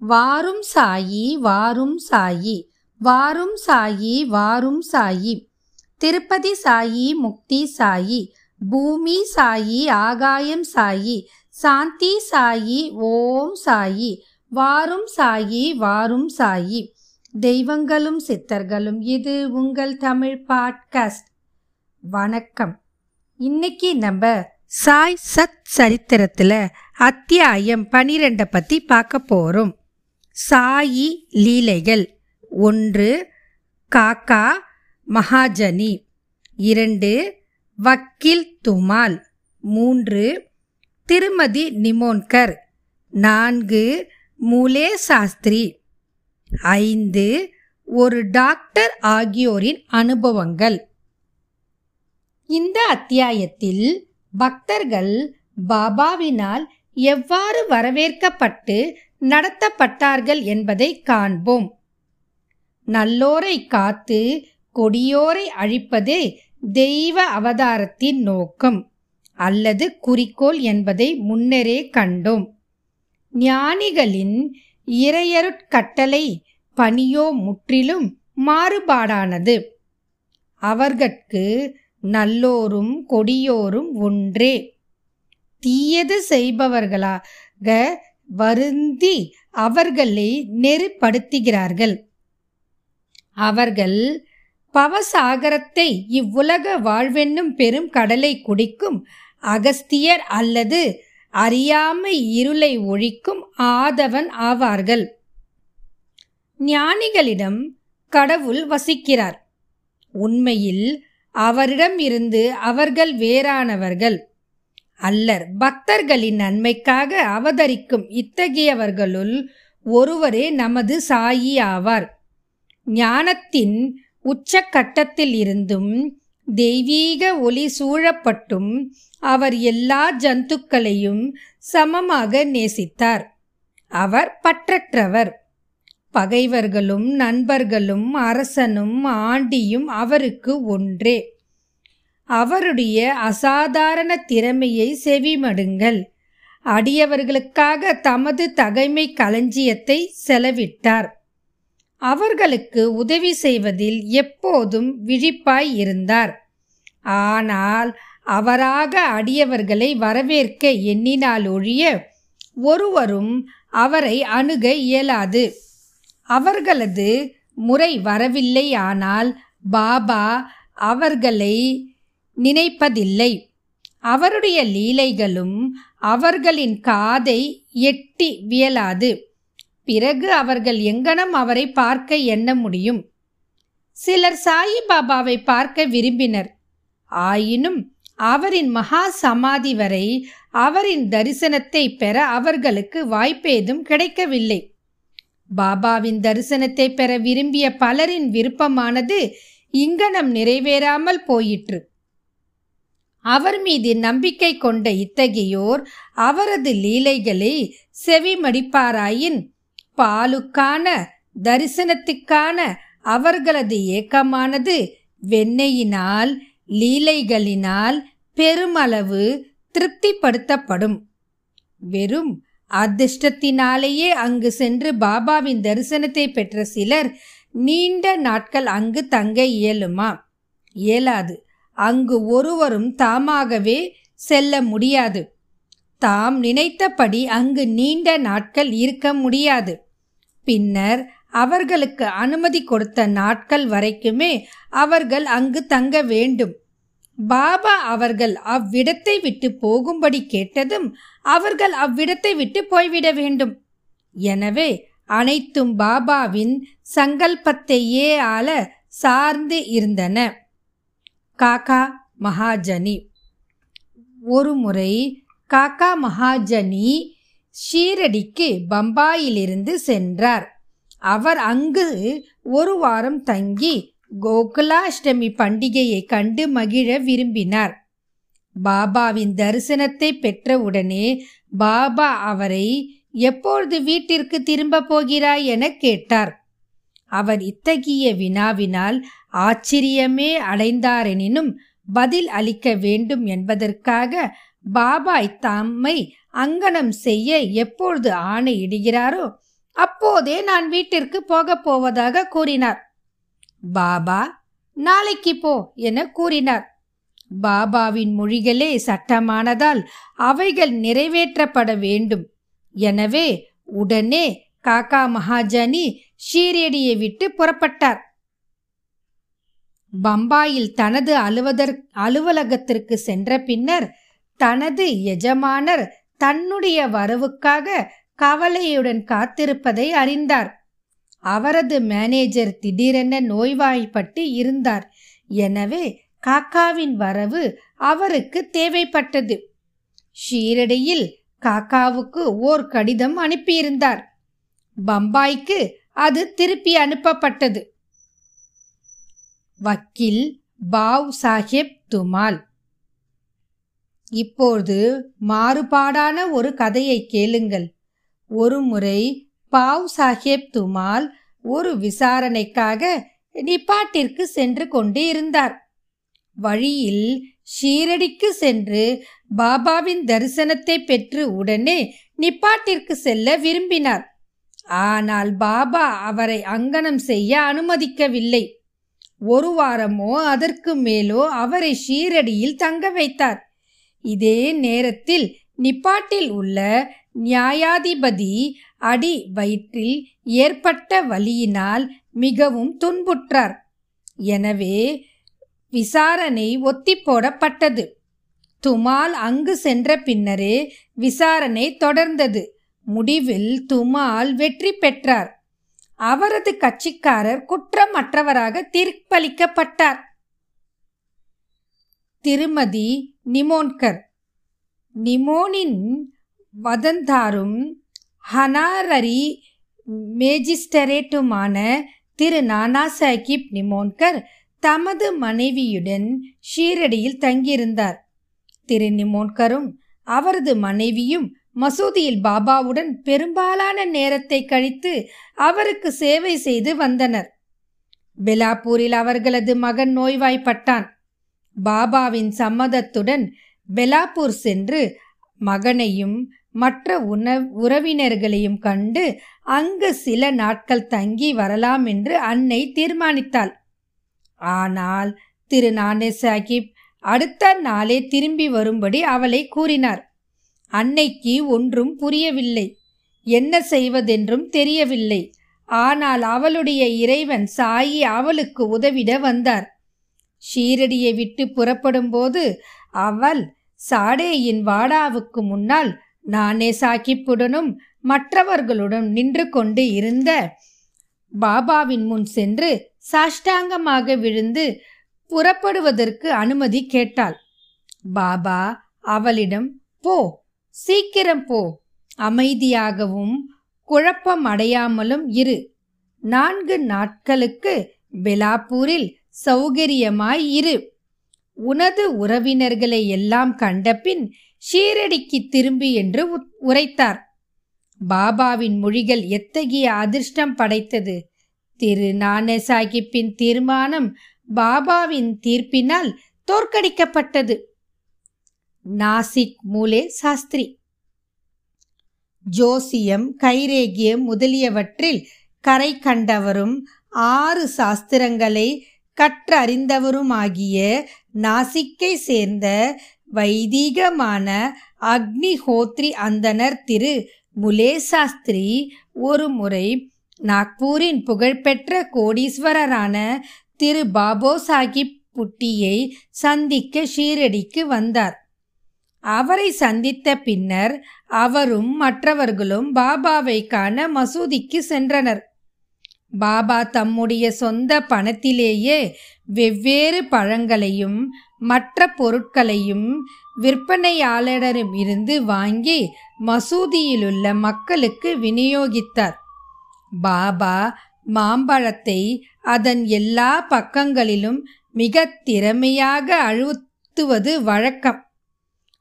வாரும் சாயி வாரும் சாயி வாரும் சாயி வாரும் சாயி. திருப்பதி சாயி முக்தி சாயி பூமி சாயி ஆகாயம் சாயி சாந்தி சாயி ஓம் சாயி வாரும் சாயி வாரும் சாயி. தெய்வங்களும் சித்தர்களும் இது உங்கள் தமிழ் பாட்காஸ்ட். வணக்கம். இன்னைக்கு நம்ம சாய் சத் சரித்திரத்தில் அத்தியாயம் பனிரெண்டை பற்றி பார்க்க போகிறோம் சாயி லீலைகள். ஒன்று காக்கா மகாஜனி. இரண்டு வக்கீல் துமால். மூன்று திருமதி நிமோன்கர். நான்கு மூலே சாஸ்திரி. ஐந்து ஒரு டாக்டர் ஆகியோரின் அனுபவங்கள். இந்த அத்தியாயத்தில் பக்தர்கள் பாபாவினால் எவ்வாறு வரவேற்கப்பட்டு நடத்தப்பட்டார்கள் என்பதை காண்போம். நல்லோரை காத்து கொடியோரை அழிப்பதே தெய்வ அவதாரத்தின் நோக்கம். அல்லது குறிக்கோள் என்பதை முன்னரே கண்டோம். ஞானிகளின் இறையருட்கட்டளை பணியோ முற்றிலும் மாறுபாடானது. அவர்கட்கு நல்லோரும் கொடியோரும் ஒன்றே. தீயது செய்பவர்களாக வருந்தி அவர்களை நெருப்படுத்துகிறார்கள் அவர்கள் பவசாகரத்தை இவ்வுலக வாழ்வென்னும் பெரும் கடலை குடிக்கும் அகஸ்தியர் அல்லது அறியாமை இருளை ஒழிக்கும் ஆதவன் ஆவார்கள். ஞானிகளிடம் கடவுள் வசிக்கிறார். உண்மையில் அவரிடம் இருந்து அவர்கள் வேறானவர்கள். அல்லர். பக்தர்களின் நன்மைக்காக அவதரிக்கும் இத்தகையவர்களுள் ஒருவரே நமது சாயி ஆவார். ஞானத்தின் உச்சக்கட்டத்தில் இருந்தும் தெய்வீக ஒளி சூழப்பட்டும் அவர் எல்லா ஜந்துக்களையும் சமமாக நேசித்தார். அவர் பற்றற்றவர். பகைவர்களும் நண்பர்களும் அரசனும் ஆண்டியும் அவருக்கு ஒன்றே. அவருடைய அசாதாரண திறமையை செவிமடுங்கள். அடியவர்களுக்காக தமது தகைமை களஞ்சியத்தை செலவிட்டார். அவர்களுக்கு உதவி செய்வதில் எப்போதும் விழிப்பாய் இருந்தார். ஆனால் அவராக அடியவர்களை வரவேற்க எண்ணினால் ஒழிய ஒருவரும் அவரை அணுக இயலாது. அவர்களது முறை வரவில்லை ஆனால் பாபா அவர்களை நினைப்பதில்லை. அவருடைய லீலைகளும் அவர்களின் காதை எட்டி வியலாது. பிறகு அவர்கள் எங்கனம் அவரை பார்க்க எண்ண முடியும். சிலர் சாயிபாபாவை பார்க்க விரும்பினர். ஆயினும் அவரின் மகா சமாதி வரை அவரின் தரிசனத்தை பெற அவர்களுக்கு வாய்ப்பேதும் கிடைக்கவில்லை. பாபாவின் தரிசனத்தை பெற விரும்பிய பலரின் விருப்பமானது இங்கனம் நிறைவேறாமல் போயிற்று. அவர் மீது நம்பிக்கை கொண்ட இத்தகையோர் அவரது லீலைகளை செவிமடிப்பாராயின் பாலுக்கான தரிசனத்துக்கான அவர்களது ஏக்கமானது வெண்ணெயினால் லீலைகளினால் பெருமளவு திருப்திப்படுத்தப்படும். வெறும் அதிர்ஷ்டத்தினாலேயே அங்கு சென்று பாபாவின் தரிசனத்தை பெற்ற சிலர் நீண்ட நாட்கள் அங்கு தங்க இயலுமா? இயலாது. அங்கு ஒருவரும் தாமாகவே செல்ல முடியாது. தாம் நினைத்தபடி அங்கு நீண்ட நாட்கள் இருக்க முடியாது. பின்னர் அவர்களுக்கு அனுமதி கொடுத்த நாட்கள் வரைக்குமே அவர்கள் அங்கு தங்க வேண்டும். பாபா அவர்கள் அவ்விடத்தை விட்டு போகும்படி கேட்டதும் அவர்கள் அவ்விடத்தை விட்டு போய்விட வேண்டும். எனவே அனைத்தும் பாபாவின் சங்கல்பத்தையே ஆள சார்ந்து இருந்தன. காக்கா மகாஜனி. ஒருமுறை காக்கா மகாஜனி ஷீரடிக்கு பம்பாயிலிருந்து சென்றார். அவர் அங்கு ஒரு வாரம் தங்கி கோகுலாஷ்டமி பண்டிகையை கண்டு மகிழ விரும்பினார். பாபாவின் தரிசனத்தை பெற்றவுடனே பாபா அவரை எப்பொழுது வீட்டிற்கு திரும்ப போகிறாய் என கேட்டார். அவர் இத்தகைய வினாவினால் ஆச்சரியமே அடைந்தாரெனினும் பதில் அளிக்க வேண்டும் என்பதற்காக பாபாய் தம்மை அங்கனம் செய்ய எப்பொழுது ஆணையிடுகிறாரோ அப்போதே நான் வீட்டிற்கு போகப் போவதாக கூறினார். பாபா நாளைக்கு போ என கூறினார். பாபாவின் மொழிகளே சட்டமானதால் அவைகள் நிறைவேற்றப்பட வேண்டும். எனவே உடனே காக்கா மகாஜனி ஷீரடியை விட்டு புறப்பட்டார். பம்பாயில் தனது அலுவதற் அலுவலகத்திற்கு சென்ற பின்னர் தனது எஜமானர் தன்னுடைய வரவுக்காக கவலையுடன் காத்திருப்பதை அறிந்தார். அவரது மேனேஜர் திடீரென நோய்வாய்ப்பட்டு இருந்தார். எனவே காக்காவின் வரவு அவருக்கு தேவைப்பட்டது. ஷீரடியில் காக்காவுக்கு ஓர் கடிதம் அனுப்பியிருந்தார். பம்பாய்க்கு அது திருப்பி அனுப்பப்பட்டது. வக்கீல் பாவ் சாஹிப் துமால். இப்போது மாறுபாடான ஒரு கதையை கேளுங்கள். ஒருமுறை பாவ் சாஹேப் துமால் ஒரு விசாரணைக்காக நிப்பாட்டிற்கு சென்று கொண்டு இருந்தார். வழியில் ஷீரடிக்கு சென்று பாபாவின் தரிசனத்தை பெற்று உடனே நிப்பாட்டிற்கு செல்ல விரும்பினார். ஆனால் பாபா அவரை அங்கனம் செய்ய அனுமதிக்கவில்லை. ஒரு வாரமோ அதற்கு மேலோ அவரை ஷீரடியில் தங்க வைத்தார். இதே நேரத்தில் நிப்பாட்டில் உள்ள நியாயாதிபதி அடி வயிற்றில் ஏற்பட்ட வலியினால் மிகவும் துன்புற்றார். எனவே விசாரணை ஒத்தி போடப்பட்டது. துமால் அங்கு சென்ற பின்னரே விசாரணை தொடர்ந்தது. முடிவில் துமால் வெற்றி பெற்றார். அவரது கட்சிக்காரர் குற்றமற்றவராக தீர்ப்பளிக்கப்பட்டார். திருமதி நிமோன்கர். நிமோனின் வதந்தாரும் ஹனாரரி மேஜிஸ்டரேட்டுமான திரு நானா சாஹிப் நிமோன்கர் தமது மனைவியுடன் ஷீரடியில் தங்கியிருந்தார். திரு நிமோன்கரும் அவரது மனைவியும் மசூதியில் பாபாவுடன் பெரும்பாலான நேரத்தை கழித்து அவருக்கு சேவை செய்து வந்தனர். பெலாப்பூரில் அவர்களது மகன் நோய்வாய்ப்பட்டான். பாபாவின் சம்மதத்துடன் பெலாப்பூர் சென்று மகனையும் மற்ற உண உறவினர்களையும் கண்டு அங்கு சில நாட்கள் தங்கி வரலாம் என்று அன்னை தீர்மானித்தாள். ஆனால் திரு நானே சாஹிப் அடுத்த நாளே திரும்பி வரும்படி அவளை கூறினார். அன்னைக்கு ஒன்றும் புரியவில்லை. என்ன செய்வதென்றும் தெரியவில்லை. ஆனால் அவளுடைய இறைவன் சாயி அவளுக்கு உதவிட வந்தார். ஷீரடியை விட்டு புறப்படும்போது அவள் சாடேயின் வாடாவுக்கு முன்னால் நானே சாக்கிப்புடனும் மற்றவர்களுடன் நின்று கொண்டு இருந்த பாபாவின் முன் சென்று சாஷ்டாங்கமாக விழுந்து புறப்படுவதற்கு அனுமதி கேட்டாள். பாபா அவளிடம் போ சீக்கிரம் போ. அமைதியாகவும் குழப்பம் அடையாமலும் இரு. நான்கு நாட்களுக்கு பெலாப்பூரில் சௌகரியமாய் இரு. உனது உறவினர்களை எல்லாம் கண்டபின் ஷீரடிக்கு திரும்பி என்று உரைத்தார். பாபாவின் மொழிகள் எத்தகைய அதிர்ஷ்டம் படைத்தது? திரு நானே சாஹிப்பின் தீர்மானம் பாபாவின் தீர்ப்பினால் தோற்கடிக்கப்பட்டது. நாசிக் மூலே சாஸ்திரி. ஜோசியம் கைரேகியம் முதலியவற்றில் கரை கண்டவரும் ஆறு சாஸ்திரங்களை கற்றறிந்தவருமாகிய நாசிக்கை சேர்ந்த வைதீகமான அக்னிஹோத்ரி அந்தனர் திரு முலே சாஸ்திரி ஒரு முறை நாக்பூரின் புகழ்பெற்ற கோடீஸ்வரரான திரு பாபோ சாஹிப் புட்டியை சந்திக்க ஷீரடிக்கு வந்தார். அவரை சந்தித்த பின்னர் அவரும் மற்றவர்களும் பாபாவை காண மசூதிக்கு சென்றனர். பாபா தம்முடைய சொந்த பணத்திலேயே வெவ்வேறு பழங்களையும் மற்ற பொருட்களையும் விற்பனையாளரிடம் இருந்து வாங்கி மசூதியிலுள்ள மக்களுக்கு விநியோகித்தார். பாபா மாம்பழத்தை அதன் எல்லா பக்கங்களிலும் மிக திறமையாக அழுத்துவது வழக்கம்.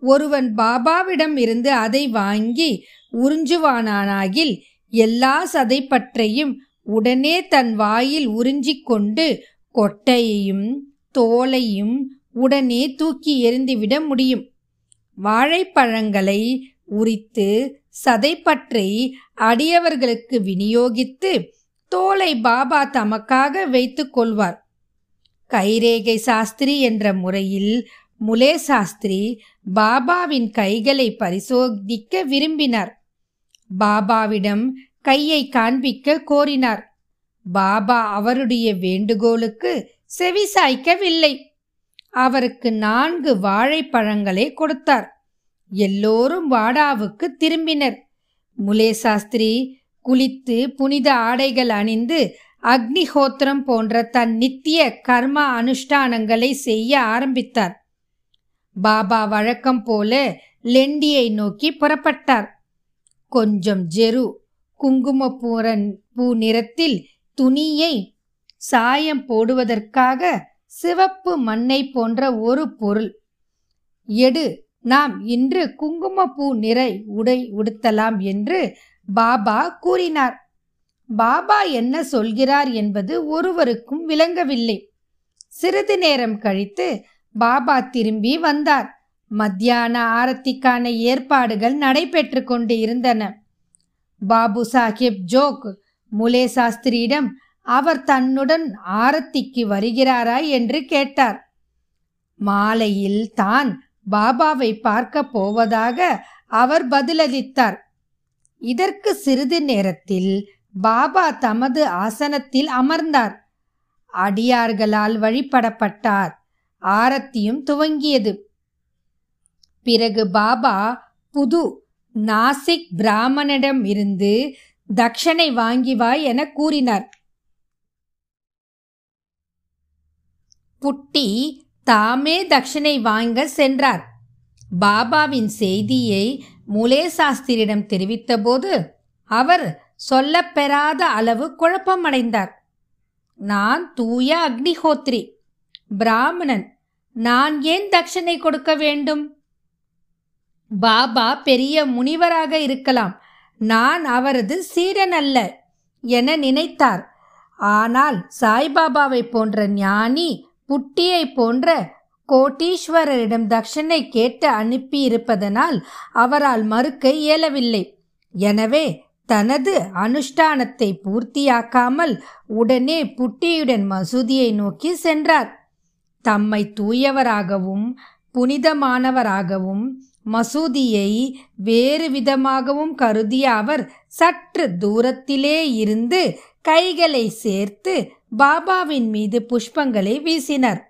ஒருவன் பாபாவிடம் இருந்து அதை வாங்கி உறிஞ்சுவானானாகில் எல்லா சதைப்பற்றையும் உடனே தன் வாயில் உறிஞ்சிக் கொண்டு கொட்டையையும் தோலையும் உடனே தூக்கி எறிந்துவிட முடியும். வாழைப்பழங்களை உரித்து சதைப்பற்றை அடியவர்களுக்கு விநியோகித்து தோலை பாபா தமக்காக வைத்துக் கொள்வார். கைரேகை சாஸ்திரி என்ற முறையில் முலே சாஸ்திரி பாபாவின் கைகளை பரிசோதிக்க விரும்பினார். பாபாவிடம் கையை காண்பிக்க கோரினார். பாபா அவருடைய வேண்டுகோளுக்கு செவிசாய்க்கவில்லை அவருக்கு நான்கு வாழைப்பழங்களை கொடுத்தார். எல்லோரும் வாடாவுக்கு திரும்பினர். முலே சாஸ்திரி குளித்து புனித ஆடைகள் அணிந்து அக்னிஹோத்திரம் போன்ற தன் நித்திய கர்ம அனுஷ்டானங்களை செய்ய ஆரம்பித்தார். பாபா வழக்கம் போல லெண்டியை நோக்கி புறப்பட்டார். கொஞ்சம் ஜெரு குங்குமப்பூரன் பூ நிறத்தில் துணியை சாயம் போடுவதற்காக சிவப்பு மண்ணை போன்ற ஒரு பொருள். எடு நாம் இன்று குங்குமப்பூ நிறை உடை உடுத்தலாம் என்று பாபா கூறினார். பாபா என்ன சொல்கிறார் என்பது ஒருவருக்கும் விளங்கவில்லை. சிறிது நேரம் கழித்து பாபா திரும்பி வந்தார். மத்தியான ஆரத்திக்கான ஏற்பாடுகள் நடைபெற்று கொண்டு இருந்தன. பாபு சாஹிப் ஜோக் முலே சாஸ்திரியிடம் அவர் தன்னுடன் ஆரத்திக்கு வருகிறாரா என்று கேட்டார். மாலையில் தான் பாபாவை பார்க்க போவதாக அவர் பதிலளித்தார். இதற்கு சிறிது நேரத்தில் பாபா தமது ஆசனத்தில் அமர்ந்தார். அடியார்களால் வழிபடப்பட்டார். ஆரத்தியும் துவங்கியது. பிறகு பாபா புது நாசிக் பிராமணனிடம் இருந்து தட்சணை வாங்கி வா என கூறினார். புட்டி தாமே தட்சணை வாங்க சென்றார். பாபாவின் செய்தியை முலே சாஸ்திரியிடம் தெரிவித்தபோது அவர் சொல்லப்பெறாத அளவு குழப்பமடைந்தார். நான் தூய அக்னிஹோத்ரி பிராமணன் நான் ஏன் தட்சணை கொடுக்க வேண்டும்? பாபா பெரிய முனிவராக இருக்கலாம். நான் அவரது சீடன் அல்ல என நினைத்தார். ஆனால் சாய்பாபாவை போன்ற ஞானி புட்டியை போன்ற கோட்டீஸ்வரரிடம் தட்சணை கேட்டு அனுப்பியிருப்பதனால் அவரால் மறுக்க இயலவில்லை. எனவே தனது அனுஷ்டானத்தை பூர்த்தியாக்காமல் உடனே புட்டியுடன் மசூதியை நோக்கி சென்றார். தம்மை தூயவராகவும் புனிதமானவராகவும் மசூதியை வேறு விதமாகவும் கருதிய அவர் சற்று தூரத்திலே இருந்து கைகளை சேர்த்து பாபாவின் மீது புஷ்பங்களை வீசினர்.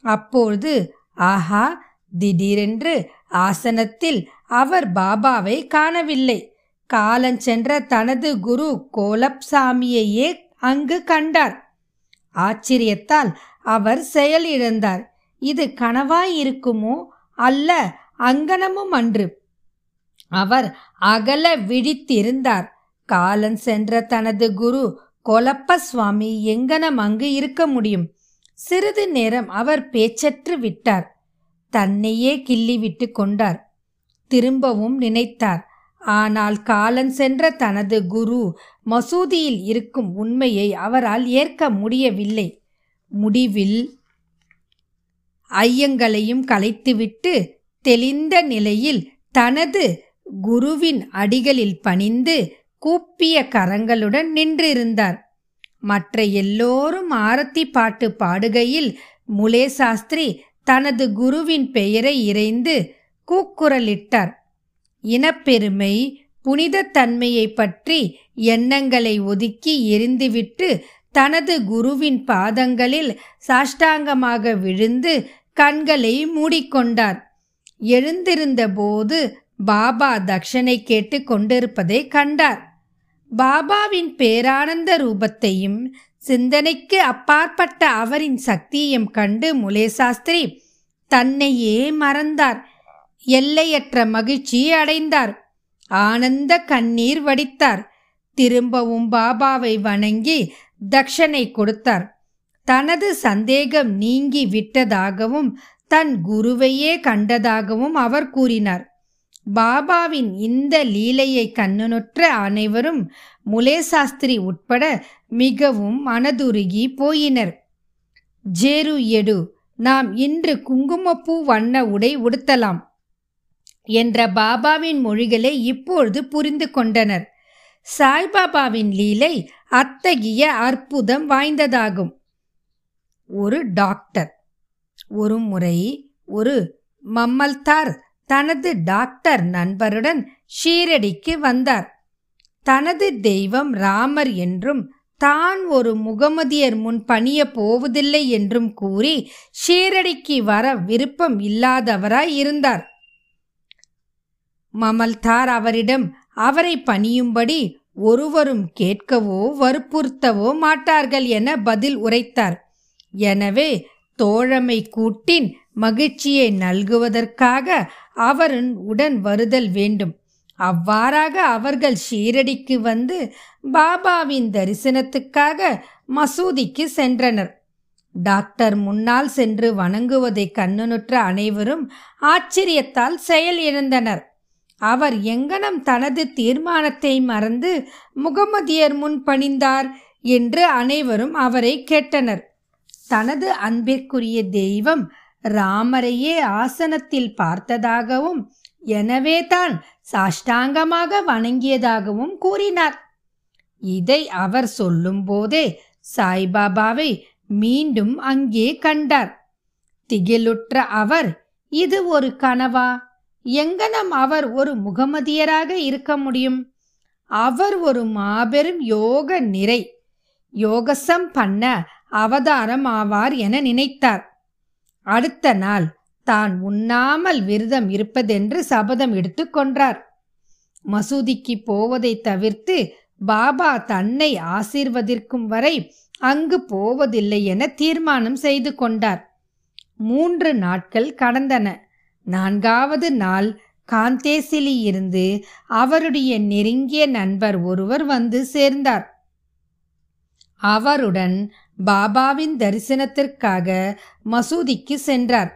அப்பொழுது ஆஹா திடீரென்று ஆசனத்தில் அவர் பாபாவை காணவில்லை. காலஞ்சென்ற தனது குரு கோலப் சாமியையே அங்கு கண்டார். ஆச்சரியத்தால் அவர் செயலிழந்தார். இது கனவாய் இருக்குமோ அல்ல அங்கனமும் அன்று. அவர் அகல விழித்திருந்தார். காலன் சென்ற தனது குரு கொலப்ப சுவாமி எங்கனம் அங்கு இருக்க முடியும்? சிறிது நேரம் அவர் பேச்சற்று விட்டார். தன்னையே கிள்ளி விட்டு கொண்டார். திரும்பவும் நினைத்தார். ஆனால் காலன் சென்ற தனது குரு மசூதியில் இருக்கும் உண்மையை அவரால் ஏற்க முடியவில்லை. முடிவில் ஐயங்களையும் கலைத்துவிட்டு தெளிந்த நிலையில் தனது குருவின் அடிகளில் பணிந்து கூப்பிய கரங்களுடன் நின்றிருந்தார். மற்ற எல்லோரும் ஆரத்தி பாட்டு பாடுகையில் முலே சாஸ்திரி தனது குருவின் பெயரை இறைந்து கூக்குரலிட்டார். இனப்பெருமை புனித பற்றி எண்ணங்களை ஒதுக்கி எரிந்துவிட்டு தனது குருவின் பாதங்களில் சாஷ்டாங்கமாக விழுந்து கண்களை மூடிக்கொண்டார். எழுந்திருந்த போது பாபா தக்ஷனை கேட்டு கொண்டிருப்பதை கண்டார். பாபாவின் பேரானந்த ரூபத்தையும் சிந்தனைக்கு அப்பாற்பட்ட அவரின் சக்தியையும் கண்டு முலே சாஸ்திரி தன்னையே மறந்தார். எல்லையற்ற மகிழ்ச்சி அடைந்தார். ஆனந்த கண்ணீர் வடித்தார். திரும்பவும் பாபாவை வணங்கி தக்ஷனை கொடுத்தார். தனது சந்தேகம் நீங்கி விட்டதாகவும் தன் குருவையே கண்டதாகவும் அவர் கூறினார். பாபாவின் இந்த லீலையை கண்ணுனுற்ற அனைவரும் முலே சாஸ்திரி உட்பட மிகவும் மனதுருகி போயினர். ஜேரு எடு நாம் இன்று குங்குமப்பூ வண்ண உடை உடுத்தலாம் என்ற பாபாவின் மொழிகளை இப்பொழுது புரிந்து கொண்டனர். சாய்பாபாவின் லீலை அத்தகைய அற்புதம் வாய்ந்ததாகும். ஒரு டாக்டர் ஒரு முறை ஒரு மம்மல்தார் தனது டாக்டர் நண்பருடன் ஷீரடிக்கு வந்தார். தனது தெய்வம் ராமர் என்றும் தான் ஒரு முகமதியர் முன் பணிய போவதில்லை என்றும் கூறி ஷீரடிக்கு வர விருப்பம் இல்லாதவராய் இருந்தார். மமல்தார் அவரிடம் அவரை பணியும்படி ஒருவரும் கேட்கவோ வற்புறுத்தவோ மாட்டார்கள் என பதில் உரைத்தார். எனவே தோழமை கூட்டின் மகிழ்ச்சியை நல்குவதற்காக அவரின் உடன் வருதல் வேண்டும். அவ்வாறாக அவர்கள் ஷீரடிக்கு வந்து பாபாவின் தரிசனத்துக்காக மசூதிக்கு சென்றனர். டாக்டர் முன்னால் சென்று வணங்குவதை கண்ணுனுற்ற அனைவரும் ஆச்சரியத்தால் செயல் இழந்தனர். அவர் எங்கனம் தனது தீர்மானத்தை மறந்து முகமதியர் முன் பணிந்தார் என்று அனைவரும் அவரை கேட்டனர். தனது அன்பிற்குரிய தெய்வம் ராமரையே ஆசனத்தில் பார்த்ததாகவும் எனவே தான் சாஷ்டாங்கமாக வணங்கியதாகவும் கூறினார். இதை அவர் சொல்லும்போதே சாய்பாபாவை மீண்டும் அங்கே கண்டார். திகிலுற்ற அவர் இது ஒரு கனவா? எங்கனம் அவர் ஒரு முகமதியராக இருக்க முடியும்? அவர் ஒரு மாபெரும் யோக நிறை. யோகசம் பண்ண அவதாரம் ஆவார் என நினைத்தார். அடுத்த நாள் தான் உண்ணாமல் விரதம் இருப்பதென்று சபதம் எடுத்துக்கொண்டார் மசூதிக்கு போவதை தவிர்த்து பாபா தன்னை ஆசீர்வதிக்கும் வரை அங்கு போவதில்லை என தீர்மானம் செய்து கொண்டார். மூன்று நாட்கள் கடந்தன. நான்காவது நாள் காந்தேசிலி இருந்து அவருடைய நெருங்கிய நண்பர் ஒருவர் வந்து சேர்ந்தார். அவருடன் பாபாவின் தரிசனத்திற்காக மசூதிக்கு சென்றார்.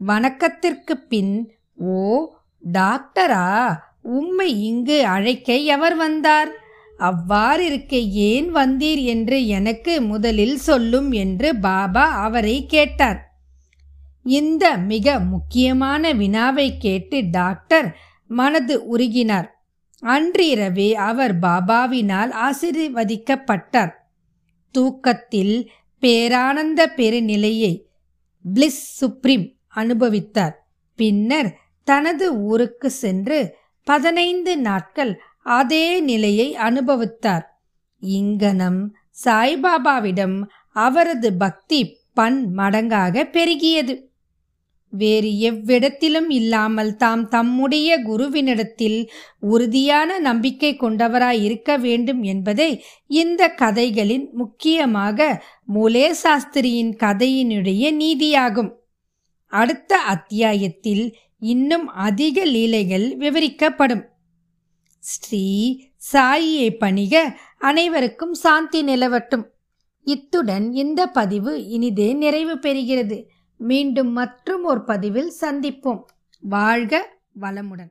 வணக்கத்திற்கு பின் ஓ டாக்டரா உம்மை இங்கு அழைக்க எவர் வந்தார்? அவ்வாறிருக்க ஏன் வந்தீர் என்று எனக்கு முதலில் சொல்லும் என்று பாபா அவரை கேட்டார். இந்த மிக முக்கியமான வினாவை கேட்டு டாக்டர் மனது உருகினார். அன்றிரவே அவர் பாபாவினால் ஆசீர்வதிக்கப்பட்டார். தூக்கத்தில் பேரானந்த பெருநிலையை பிளிஸ் சுப்ரீம் அனுபவித்தார். பின்னர் தனது ஊருக்கு சென்று பதினைந்து நாட்கள் அதே நிலையை அனுபவித்தார். இங்கனம் சாய்பாபாவிடம் அவரது பக்தி பன் மடங்காக பெருகியது. வேறு எவ்விடத்திலும் இல்லாமல் தாம் தம்முடைய குருவினிடத்தில் உறுதியான நம்பிக்கை கொண்டவராய் இருக்க வேண்டும் என்பதை இந்த கதைகளின் முக்கியமாக மூலே சாஸ்திரியின் கதையினுடைய நீதியாகும். அடுத்த அத்தியாயத்தில் இன்னும் அதிக லீலைகள் விவரிக்கப்படும். ஸ்ரீ சாயியை பணிக அனைவருக்கும் சாந்தி நிலவட்டும். இத்துடன் இந்த பதிவு இனிதே நிறைவு பெறுகிறது. மீண்டும் மற்றும் ஒரு பதிவில் சந்திப்போம். வாழ்க வளமுடன்.